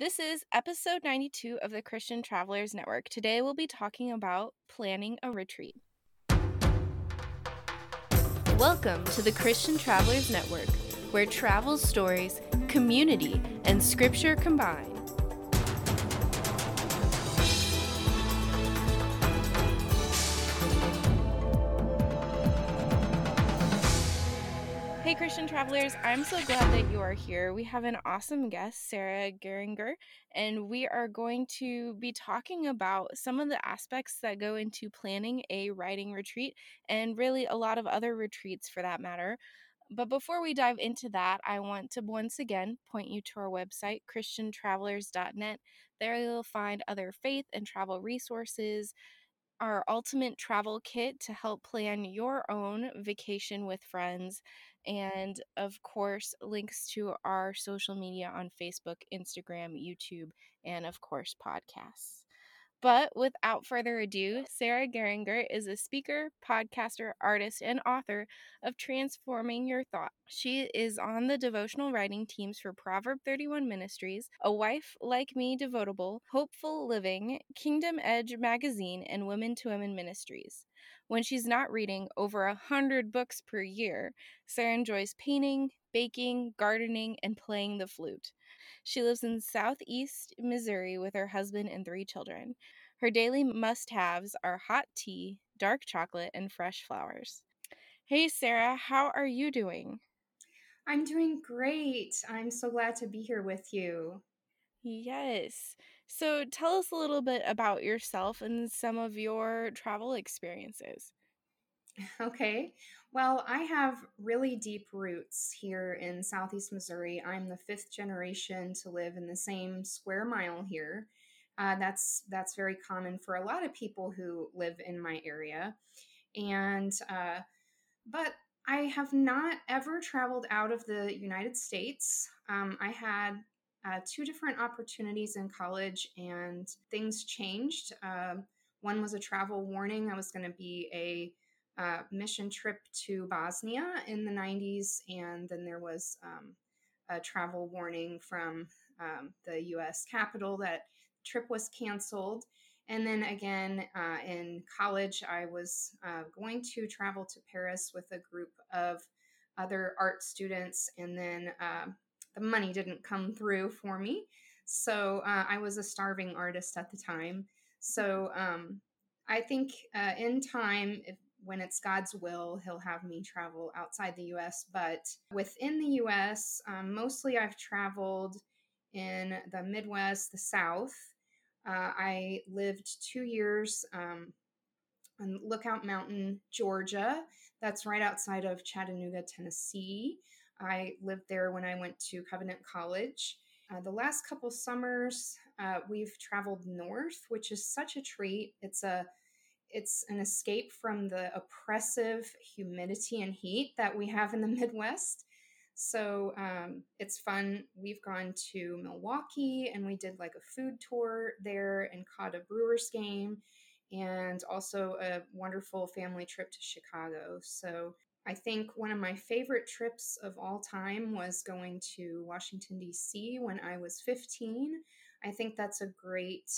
This is episode 92 of the Christian Travelers Network. Today we'll be talking about planning a retreat. Welcome to the Christian Travelers Network, where travel stories, community, and scripture combine. Hey, Christian travelers, I'm so glad that you are here. We have an awesome guest, Sarah Geringer, and we are going to be talking about some of the aspects that go into planning a writing retreat and really a lot of other retreats for that matter. But before we dive into that, I want to once again point you to our website, ChristianTravelers.net. There you'll find other faith and travel resources, our ultimate travel kit to help plan your own vacation with friends, and of course, links to our social media on Facebook, Instagram, YouTube, and of course, podcasts. But without further ado, Sarah Geringer is a speaker, podcaster, artist, and author of Transforming Your Thought. She is on the devotional writing teams for Proverb 31 Ministries, A Wife Like Me Devotable, Hopeful Living, Kingdom Edge Magazine, and Women to Women Ministries. When she's not reading over a hundred books per year, Sarah enjoys painting, baking, gardening, and playing the flute. She lives in southeast Missouri with her husband and three children. Her daily must haves are hot tea, dark chocolate, and fresh flowers. Hey, Sarah, how are you doing? I'm doing great. I'm so glad to be here with you. Yes. So tell us a little bit about yourself and some of your travel experiences. Okay. Well, I have really deep roots here in Southeast Missouri. I'm the fifth generation to live in the same square mile here. Uh, that's that's very common for a lot of people who live in my area, and uh, but I have not ever traveled out of the United States. Um, I had uh, two different opportunities in college, and things changed. Uh, one was a travel warning. I was going to be a uh, mission trip to Bosnia in the 90s, and then there was um, a travel warning from um, the US Capitol that trip was canceled. And then again, uh, in college, I was uh, going to travel to Paris with a group of other art students, and then uh, the money didn't come through for me. So uh, I was a starving artist at the time. So um, I think uh, in time, if when it's God's will, He'll have me travel outside the US. But within the US, um, mostly I've traveled in the Midwest, the South. Uh, I lived two years um, on Lookout Mountain, Georgia. That's right outside of Chattanooga, Tennessee. I lived there when I went to Covenant College. Uh, the last couple summers, uh, we've traveled north, which is such a treat. It's a it's an escape from the oppressive humidity and heat that we have in the Midwest. So um, it's fun. We've gone to Milwaukee and we did like a food tour there and caught a Brewers game and also a wonderful family trip to Chicago. So I think one of my favorite trips of all time was going to Washington, D.C. when I was 15. I think that's a great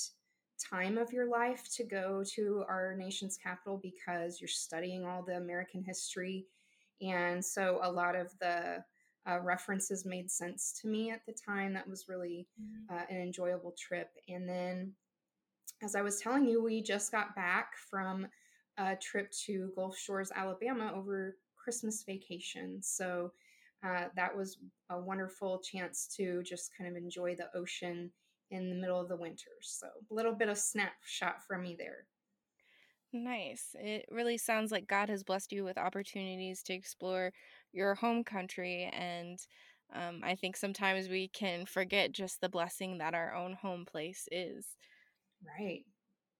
time of your life to go to our nation's capital because you're studying all the American history. And so a lot of the uh, references made sense to me at the time. That was really mm-hmm. uh, an enjoyable trip. And then, as I was telling you, we just got back from a trip to Gulf Shores, Alabama over Christmas vacation. So uh, that was a wonderful chance to just kind of enjoy the ocean in the middle of the winter. So a little bit of snapshot from me there. Nice. It really sounds like God has blessed you with opportunities to explore your home country. And um, I think sometimes we can forget just the blessing that our own home place is. Right.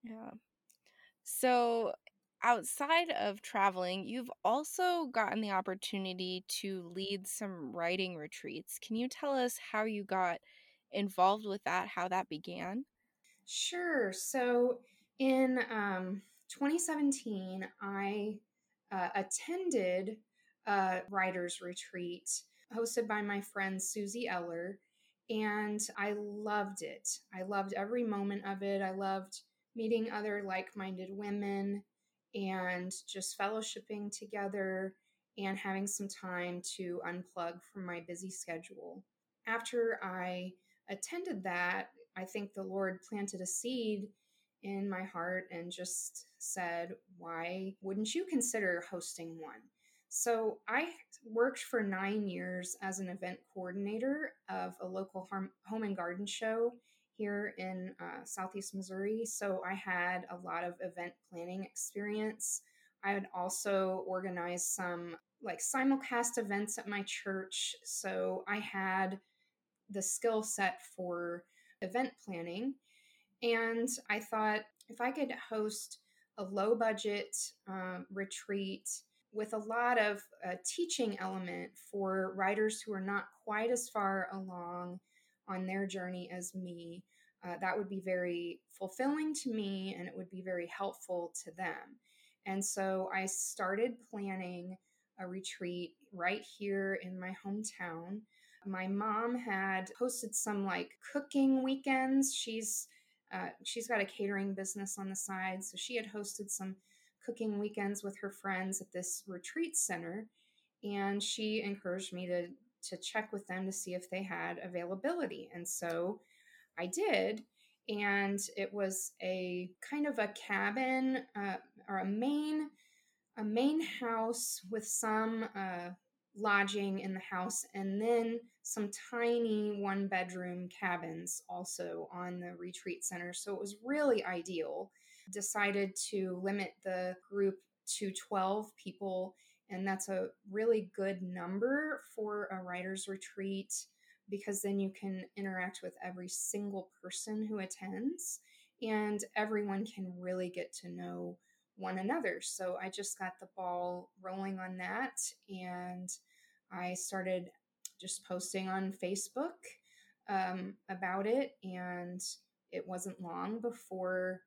Yeah. So, outside of traveling, you've also gotten the opportunity to lead some writing retreats. Can you tell us how you got involved with that, how that began? Sure. So in um, 2017, I uh, attended a writer's retreat hosted by my friend Suzie Eller. And I loved it. I loved every moment of it. I loved meeting other like minded women and just fellowshipping together and having some time to unplug from my busy schedule. After I attended that, I think the Lord planted a seed in my heart and just said, Why wouldn't you consider hosting one? So I worked for nine years as an event coordinator of a local home and garden show here in uh, Southeast Missouri. So I had a lot of event planning experience. I had also organized some like simulcast events at my church. So I had the skill set for event planning. And I thought if I could host a low budget um, retreat with a lot of uh, teaching element for writers who are not quite as far along on their journey as me, uh, that would be very fulfilling to me and it would be very helpful to them. And so I started planning a retreat right here in my hometown. My mom had hosted some like cooking weekends. She's uh, she's got a catering business on the side, so she had hosted some cooking weekends with her friends at this retreat center, and she encouraged me to to check with them to see if they had availability. And so I did, and it was a kind of a cabin uh, or a main a main house with some uh, lodging in the house, and then some tiny one bedroom cabins also on the retreat center. So it was really ideal. Decided to limit the group to 12 people, and that's a really good number for a writer's retreat because then you can interact with every single person who attends and everyone can really get to know one another. So I just got the ball rolling on that and I started just posting on Facebook um, about it. And it wasn't long before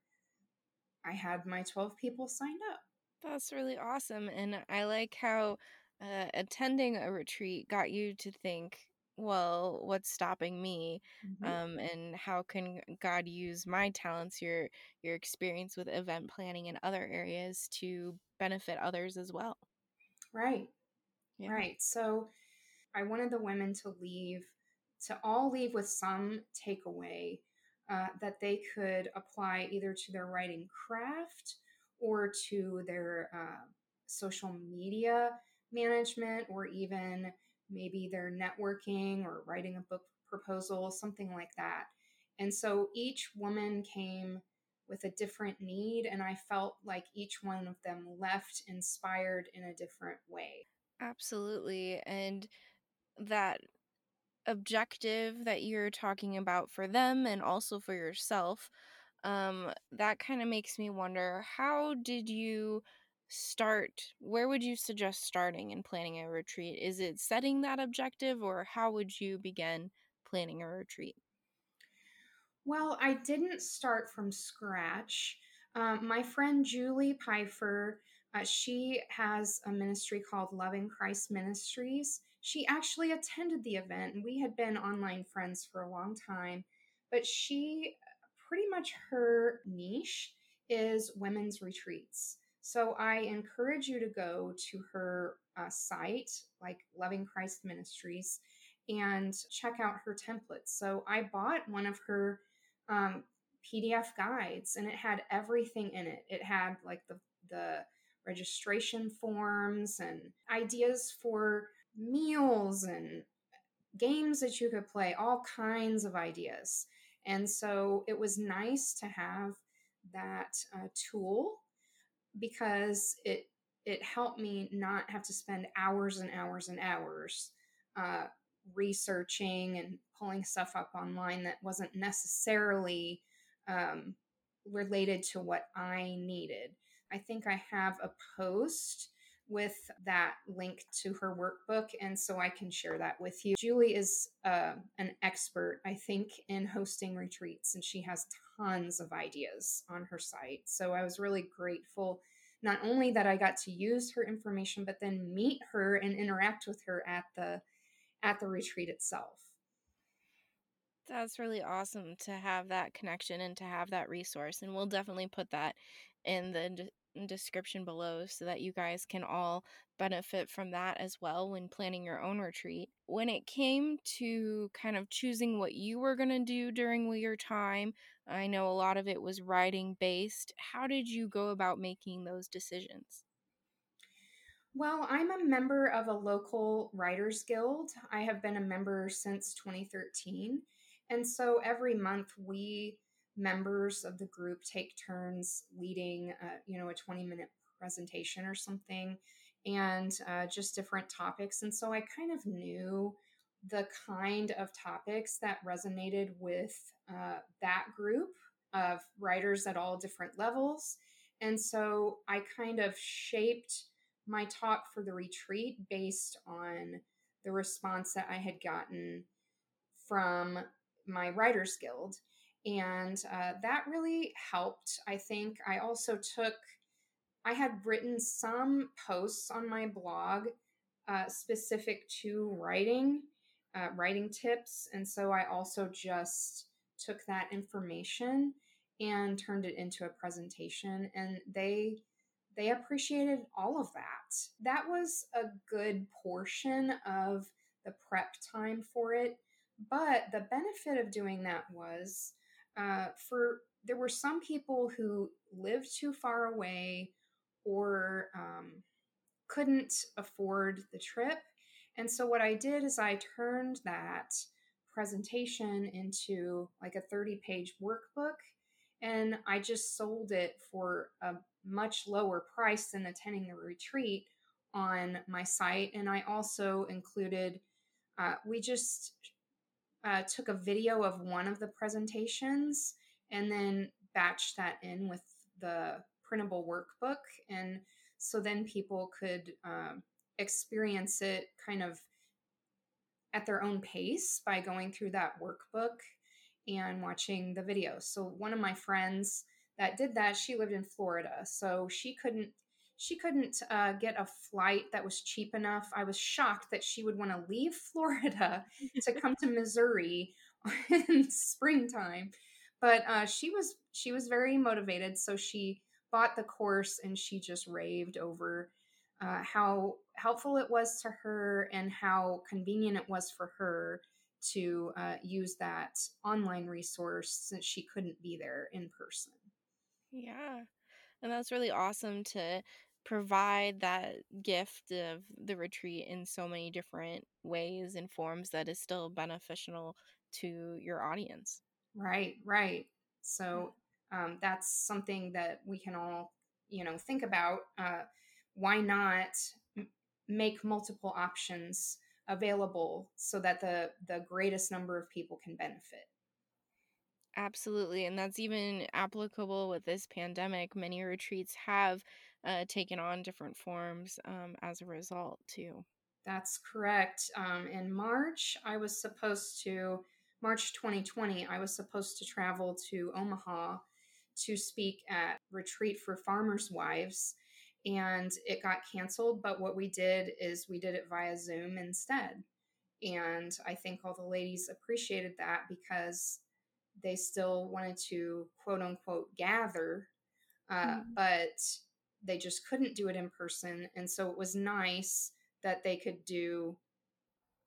I had my 12 people signed up. That's really awesome. And I like how uh, attending a retreat got you to think well what's stopping me mm-hmm. um, and how can god use my talents your your experience with event planning in other areas to benefit others as well right yeah. right so i wanted the women to leave to all leave with some takeaway uh, that they could apply either to their writing craft or to their uh, social media management or even maybe they're networking or writing a book proposal, something like that. And so each woman came with a different need, and I felt like each one of them left inspired in a different way. Absolutely. And that objective that you're talking about for them and also for yourself, um, that kind of makes me wonder how did you start where would you suggest starting and planning a retreat? Is it setting that objective or how would you begin planning a retreat? Well i didn't start from scratch um, my friend julie pfeiffer uh, she has a ministry called loving christ ministries she actually attended the event and we had been online friends for a long time but she pretty much her niche is women's retreats so I encourage you to go to her uh, site, like Loving Christ Ministries, and check out her templates. So I bought one of her um, PDF guides, and it had everything in it. It had like the the registration forms and ideas for meals and games that you could play, all kinds of ideas. And so it was nice to have that uh, tool because it it helped me not have to spend hours and hours and hours uh, researching and pulling stuff up online that wasn't necessarily um, related to what I needed. I think I have a post with that link to her workbook, and so I can share that with you. Julie is uh, an expert, I think, in hosting retreats, and she has tons of ideas on her site. So I was really grateful not only that I got to use her information, but then meet her and interact with her at the at the retreat itself. That's really awesome to have that connection and to have that resource. And we'll definitely put that in the description below so that you guys can all benefit from that as well when planning your own retreat. When it came to kind of choosing what you were going to do during your time, I know a lot of it was writing based. How did you go about making those decisions? Well, I'm a member of a local writers guild. I have been a member since 2013. And so every month we members of the group take turns leading, uh, you know, a 20 minute presentation or something and uh, just different topics. And so I kind of knew the kind of topics that resonated with uh, that group of writers at all different levels. And so I kind of shaped my talk for the retreat based on the response that I had gotten from my Writers Guild. And uh, that really helped. I think I also took, I had written some posts on my blog uh, specific to writing, uh, writing tips. And so I also just took that information and turned it into a presentation. And they, they appreciated all of that. That was a good portion of the prep time for it. But the benefit of doing that was uh, for there were some people who lived too far away or um, couldn't afford the trip. And so what I did is I turned that presentation into like a 30 page workbook and I just sold it for a much lower price than attending the retreat on my site. And I also included, uh, we just uh, took a video of one of the presentations and then batched that in with the printable workbook. And so then people could um, experience it kind of at their own pace by going through that workbook and watching the video. So one of my friends that did that, she lived in Florida, so she couldn't she couldn't uh, get a flight that was cheap enough. I was shocked that she would want to leave Florida to come to Missouri in springtime, but uh, she was she was very motivated. So she bought the course and she just raved over uh, how helpful it was to her and how convenient it was for her to uh, use that online resource since she couldn't be there in person. Yeah. And that's really awesome to provide that gift of the retreat in so many different ways and forms that is still beneficial to your audience. Right, right. So um, that's something that we can all, you know, think about. Uh, why not m- make multiple options available so that the the greatest number of people can benefit? Absolutely. And that's even applicable with this pandemic. Many retreats have uh, taken on different forms um, as a result, too. That's correct. Um, in March, I was supposed to, March 2020, I was supposed to travel to Omaha to speak at Retreat for Farmers' Wives, and it got canceled. But what we did is we did it via Zoom instead. And I think all the ladies appreciated that because they still wanted to quote unquote gather, uh, mm-hmm. but they just couldn't do it in person. And so it was nice that they could do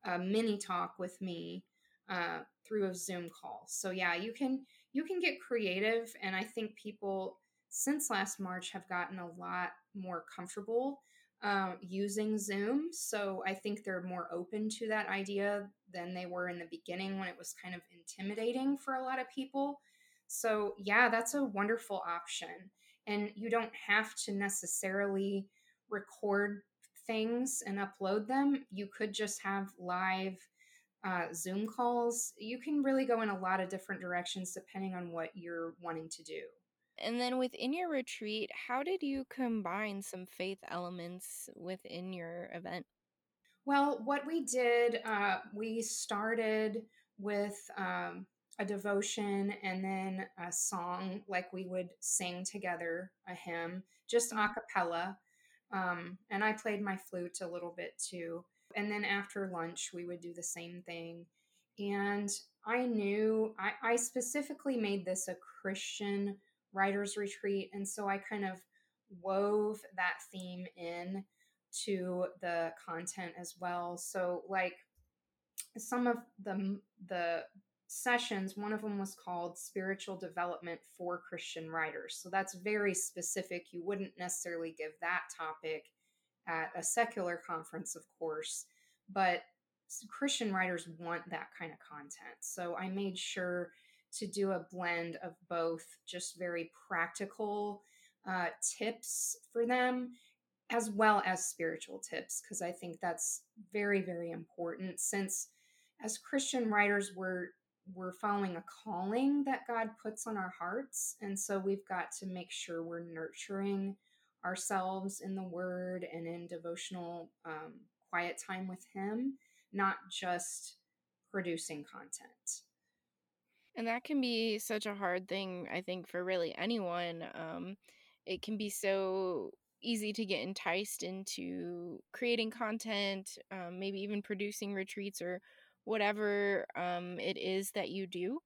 a mini talk with me uh, through a Zoom call. So yeah, you can you can get creative, and I think people since last March have gotten a lot more comfortable uh, using Zoom. So I think they're more open to that idea than they were in the beginning when it was kind of intimidating for a lot of people. So, yeah, that's a wonderful option. And you don't have to necessarily record things and upload them. You could just have live uh, Zoom calls. You can really go in a lot of different directions depending on what you're wanting to do. And then within your retreat, how did you combine some faith elements within your event? Well, what we did, uh, we started with um, a devotion and then a song, like we would sing together a hymn, just a mm-hmm. cappella. Um, and I played my flute a little bit too. And then after lunch, we would do the same thing. And I knew I, I specifically made this a Christian writers retreat. And so I kind of wove that theme in to the content as well. So like some of the the sessions, one of them was called Spiritual Development for Christian Writers. So that's very specific. You wouldn't necessarily give that topic at a secular conference, of course, but Christian writers want that kind of content. So I made sure to do a blend of both just very practical uh, tips for them as well as spiritual tips because i think that's very very important since as christian writers we're we're following a calling that god puts on our hearts and so we've got to make sure we're nurturing ourselves in the word and in devotional um, quiet time with him not just producing content and that can be such a hard thing, I think, for really anyone. Um, it can be so easy to get enticed into creating content, um, maybe even producing retreats or whatever um, it is that you do.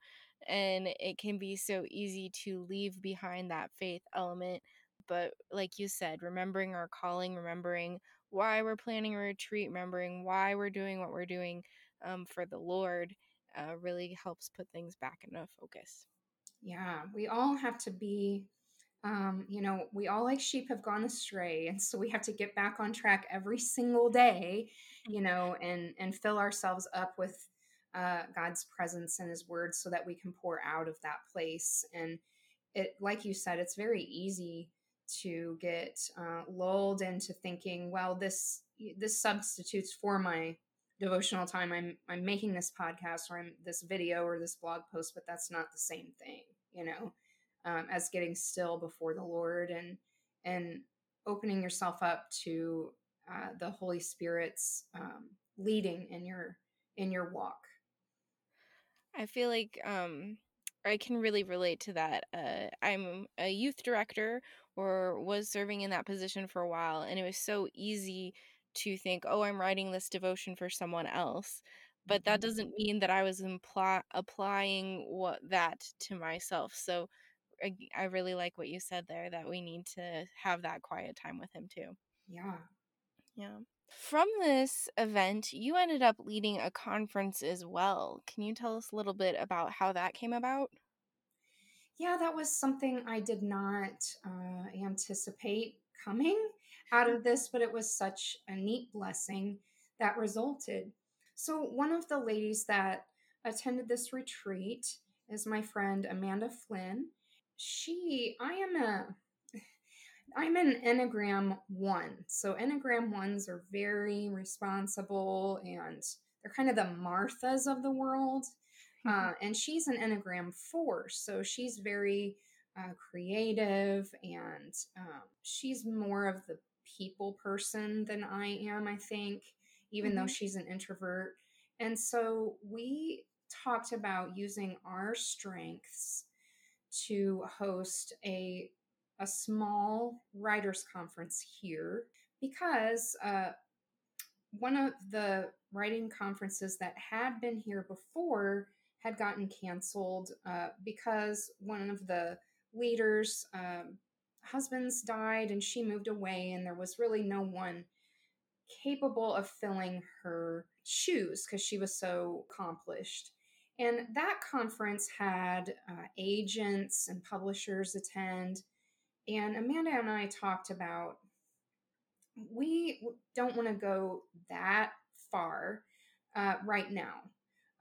And it can be so easy to leave behind that faith element. But like you said, remembering our calling, remembering why we're planning a retreat, remembering why we're doing what we're doing um, for the Lord uh, really helps put things back into focus. Yeah, we all have to be, um, you know, we all like sheep have gone astray, and so we have to get back on track every single day, you know, and and fill ourselves up with uh, God's presence and His Word, so that we can pour out of that place. And it, like you said, it's very easy to get uh, lulled into thinking, well, this this substitutes for my devotional time i'm i'm making this podcast or i'm this video or this blog post but that's not the same thing you know um, as getting still before the lord and and opening yourself up to uh, the holy spirit's um, leading in your in your walk i feel like um i can really relate to that uh, i'm a youth director or was serving in that position for a while and it was so easy to think, oh, I'm writing this devotion for someone else. But that mm-hmm. doesn't mean that I was impl- applying what that to myself. So I, I really like what you said there that we need to have that quiet time with him too. Yeah. Yeah. From this event, you ended up leading a conference as well. Can you tell us a little bit about how that came about? Yeah, that was something I did not uh, anticipate coming out of this, but it was such a neat blessing that resulted. So, one of the ladies that attended this retreat is my friend Amanda Flynn. She, I am a, I'm an Enneagram 1. So, Enneagram 1s are very responsible and they're kind of the Marthas of the world. Mm-hmm. Uh, and she's an Enneagram 4. So, she's very uh, creative and um, she's more of the people person than I am, I think, even mm-hmm. though she's an introvert. And so we talked about using our strengths to host a a small writers conference here because uh, one of the writing conferences that had been here before had gotten canceled uh, because one of the leaders um, husbands died and she moved away, and there was really no one capable of filling her shoes because she was so accomplished. And that conference had uh, agents and publishers attend. And Amanda and I talked about we don't want to go that far uh, right now.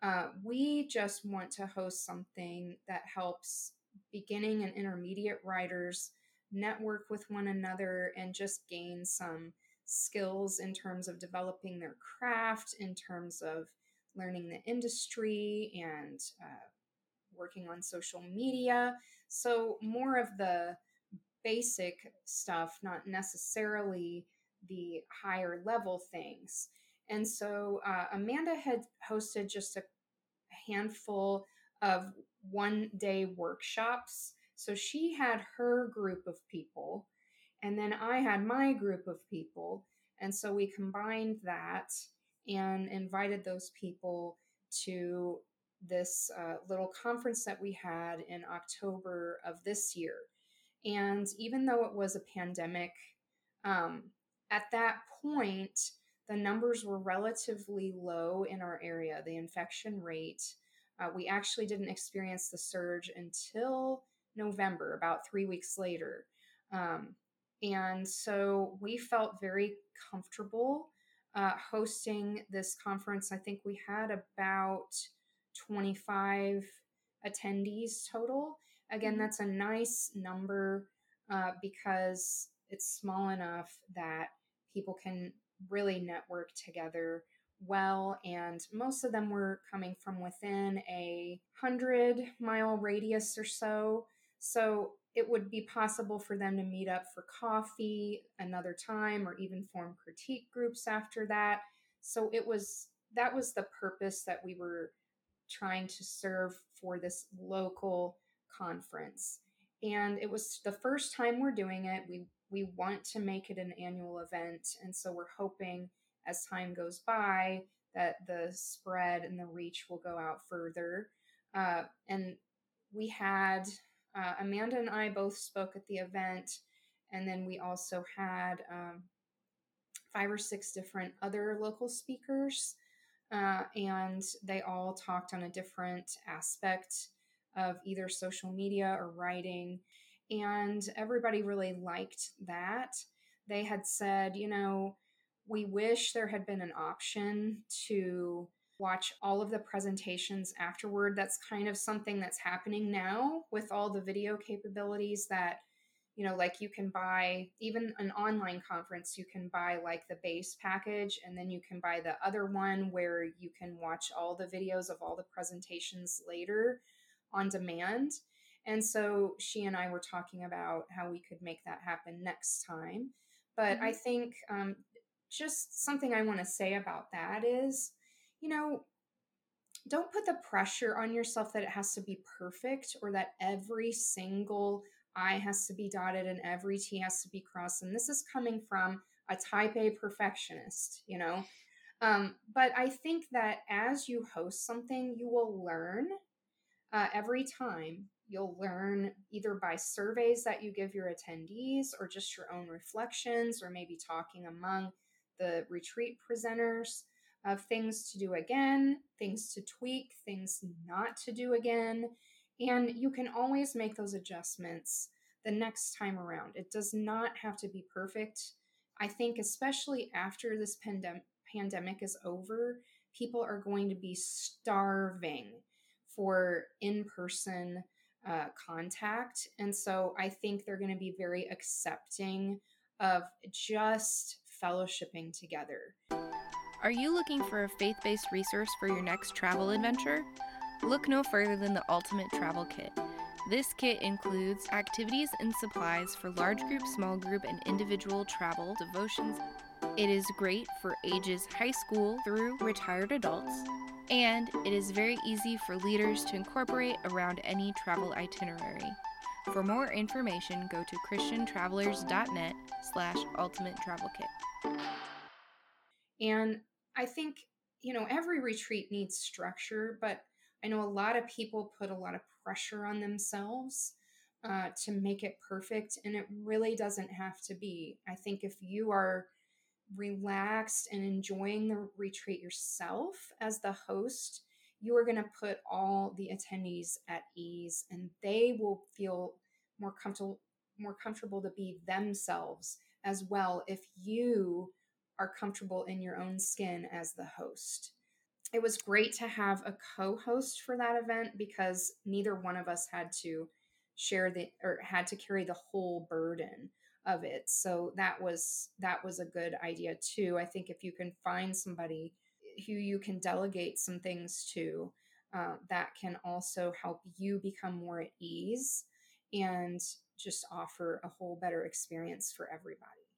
Uh, we just want to host something that helps beginning and intermediate writers network with one another and just gain some skills in terms of developing their craft, in terms of learning the industry and uh, working on social media. So, more of the basic stuff, not necessarily the higher level things. And so, uh, Amanda had hosted just a handful of one day workshops so she had her group of people, and then I had my group of people. And so we combined that and invited those people to this uh, little conference that we had in October of this year. And even though it was a pandemic, um, at that point, the numbers were relatively low in our area, the infection rate. Uh, we actually didn't experience the surge until November, about three weeks later. Um, and so we felt very comfortable uh, hosting this conference. I think we had about 25 attendees total. Again, mm-hmm. that's a nice number uh, because it's small enough that people can really network together well and most of them were coming from within a 100 mile radius or so so it would be possible for them to meet up for coffee another time or even form critique groups after that. So it was that was the purpose that we were trying to serve for this local conference. And it was the first time we're doing it. We we want to make it an annual event. And so we're hoping as time goes by that the spread and the reach will go out further. Uh, and we had uh, Amanda and I both spoke at the event, and then we also had um, five or six different other local speakers, uh, and they all talked on a different aspect of either social media or writing. And everybody really liked that. They had said, you know, we wish there had been an option to watch all of the presentations afterward. That's kind of something that's happening now with all the video capabilities that, you know, like you can buy even an online conference, you can buy like the base package and then you can buy the other one where you can watch all the videos of all the presentations later on demand. And so she and I were talking about how we could make that happen next time. But mm-hmm. I think um, just something I want to say about that is you know, don't put the pressure on yourself that it has to be perfect or that every single I has to be dotted and every T has to be crossed. And this is coming from a type A perfectionist, you know. Um, but I think that as you host something, you will learn uh, every time. You'll learn either by surveys that you give your attendees or just your own reflections or maybe talking among the retreat presenters of things to do again, things to tweak, things not to do again. And you can always make those adjustments the next time around. It does not have to be perfect. I think, especially after this pandem- pandemic is over, people are going to be starving for in person uh, contact. And so I think they're going to be very accepting of just fellowshipping together. Are you looking for a faith based resource for your next travel adventure? Look no further than the Ultimate Travel Kit. This kit includes activities and supplies for large group, small group, and individual travel devotions. It is great for ages high school through retired adults, and it is very easy for leaders to incorporate around any travel itinerary. For more information, go to christiantravelers.net slash ultimate travel kit. And I think, you know, every retreat needs structure, but I know a lot of people put a lot of pressure on themselves uh, to make it perfect, and it really doesn't have to be. I think if you are relaxed and enjoying the retreat yourself as the host, you are going to put all the attendees at ease and they will feel more comfortable more comfortable to be themselves as well if you are comfortable in your own skin as the host. It was great to have a co host for that event because neither one of us had to share the or had to carry the whole burden of it. So that was that was a good idea too. I think if you can find somebody who you can delegate some things to uh, that can also help you become more at ease and just offer a whole better experience for everybody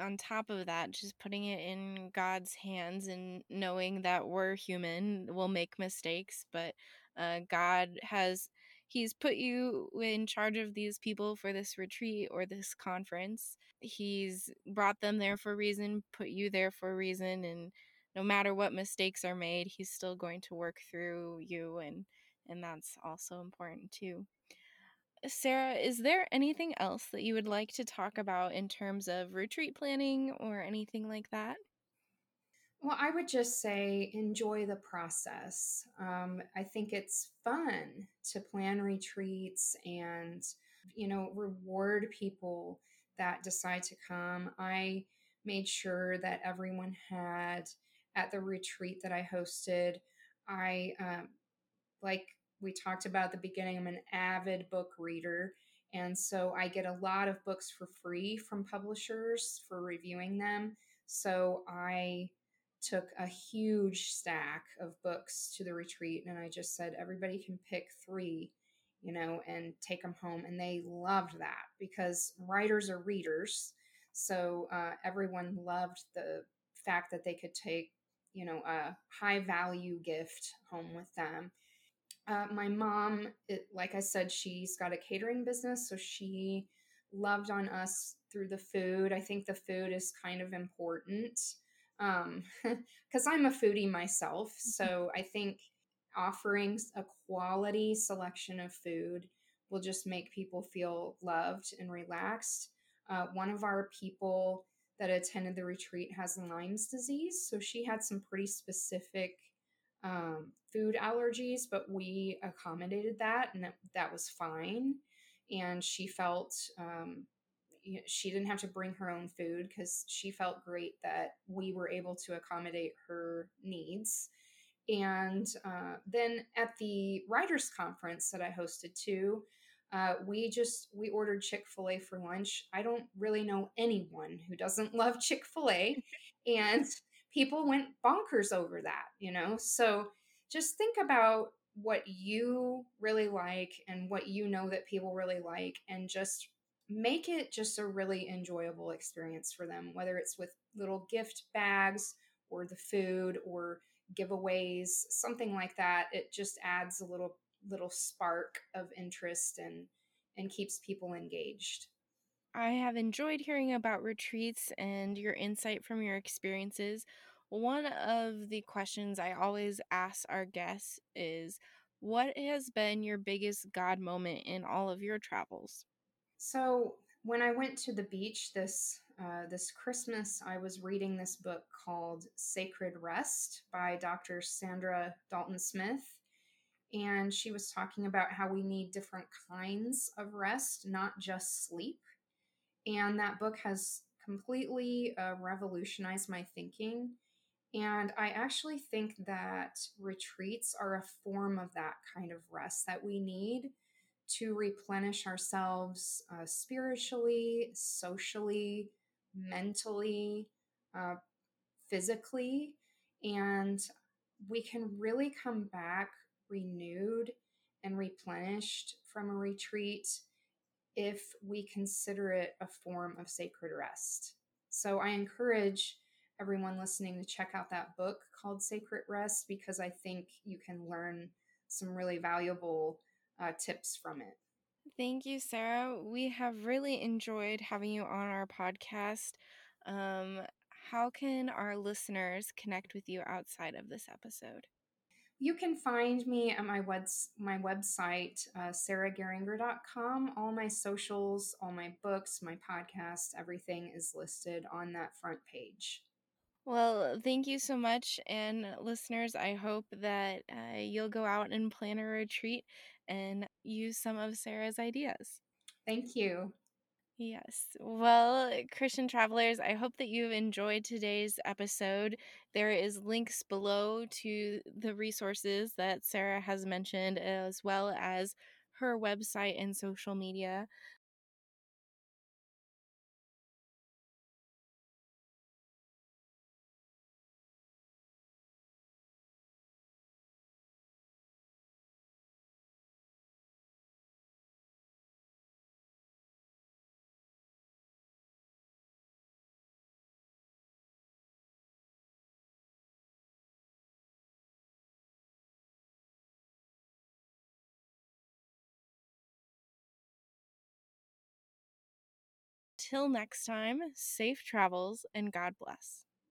on top of that, just putting it in God's hands and knowing that we're human, we'll make mistakes, but uh, God has He's put you in charge of these people for this retreat or this conference. He's brought them there for a reason, put you there for a reason, and no matter what mistakes are made, he's still going to work through you and and that's also important too. Sarah, is there anything else that you would like to talk about in terms of retreat planning or anything like that? Well, I would just say enjoy the process. Um, I think it's fun to plan retreats and, you know, reward people that decide to come. I made sure that everyone had at the retreat that I hosted. I, um, like we talked about the beginning, I'm an avid book reader. And so I get a lot of books for free from publishers for reviewing them. So I took a huge stack of books to the retreat and I just said, everybody can pick three, you know, and take them home. And they loved that because writers are readers. So uh, everyone loved the fact that they could take, you know, a high value gift home with them. Uh, my mom, it, like I said, she's got a catering business, so she loved on us through the food. I think the food is kind of important um because i'm a foodie myself Mm-hmm. so i think offering a quality selection of food will just make people feel loved and relaxed uh, one of our people that attended the retreat has lyme's disease so she had some pretty specific um, food allergies but we accommodated that and that, that was fine and she felt um, she didn't have to bring her own food because she felt great that we were able to accommodate her needs. And uh, then at the writers conference that I hosted too, uh, we just we ordered Chick Fil A for lunch. I don't really know anyone who doesn't love Chick Fil A, and people went bonkers over that. You know, so just think about what you really like and what you know that people really like, and just make it just a really enjoyable experience for them, whether it's with little gift bags or the food or giveaways, something like that. It just adds a little little spark of interest and and keeps people engaged. I have enjoyed hearing about retreats and your insight from your experiences. One of the questions I always ask our guests is what has been your biggest God moment in all of your travels? So when I went to the beach this uh, this Christmas, I was reading this book called Sacred Rest by Dr. Saundra Dalton Smith, and she was talking about how we need different kinds of rest, not just sleep. And that book has completely uh, revolutionized my thinking. And I actually think that retreats are a form of that kind of rest that we need to replenish ourselves uh, spiritually, socially, mentally, uh, physically. And we can really come back renewed and replenished from a retreat if we consider it a form of sacred rest. So I encourage everyone listening to check out that book called Sacred Rest because I think you can learn some really valuable uh, tips from it. Thank you, Sarah. We have really enjoyed having you on our podcast. Um, how can our listeners connect with you outside of this episode? You can find me at my web, my website, uh, sarahgeringer.com. All my socials, all my books, my podcast, everything is listed on that front page. Well, thank you so much. And listeners, I hope that uh, you'll go out and plan a retreat and use some of Sarah's ideas. Thank you. Yes. Well, Christian travelers, I hope that you've enjoyed today's episode. There is links below to the resources that Sarah has mentioned as well as her website and social media. Till next time, safe travels and God bless.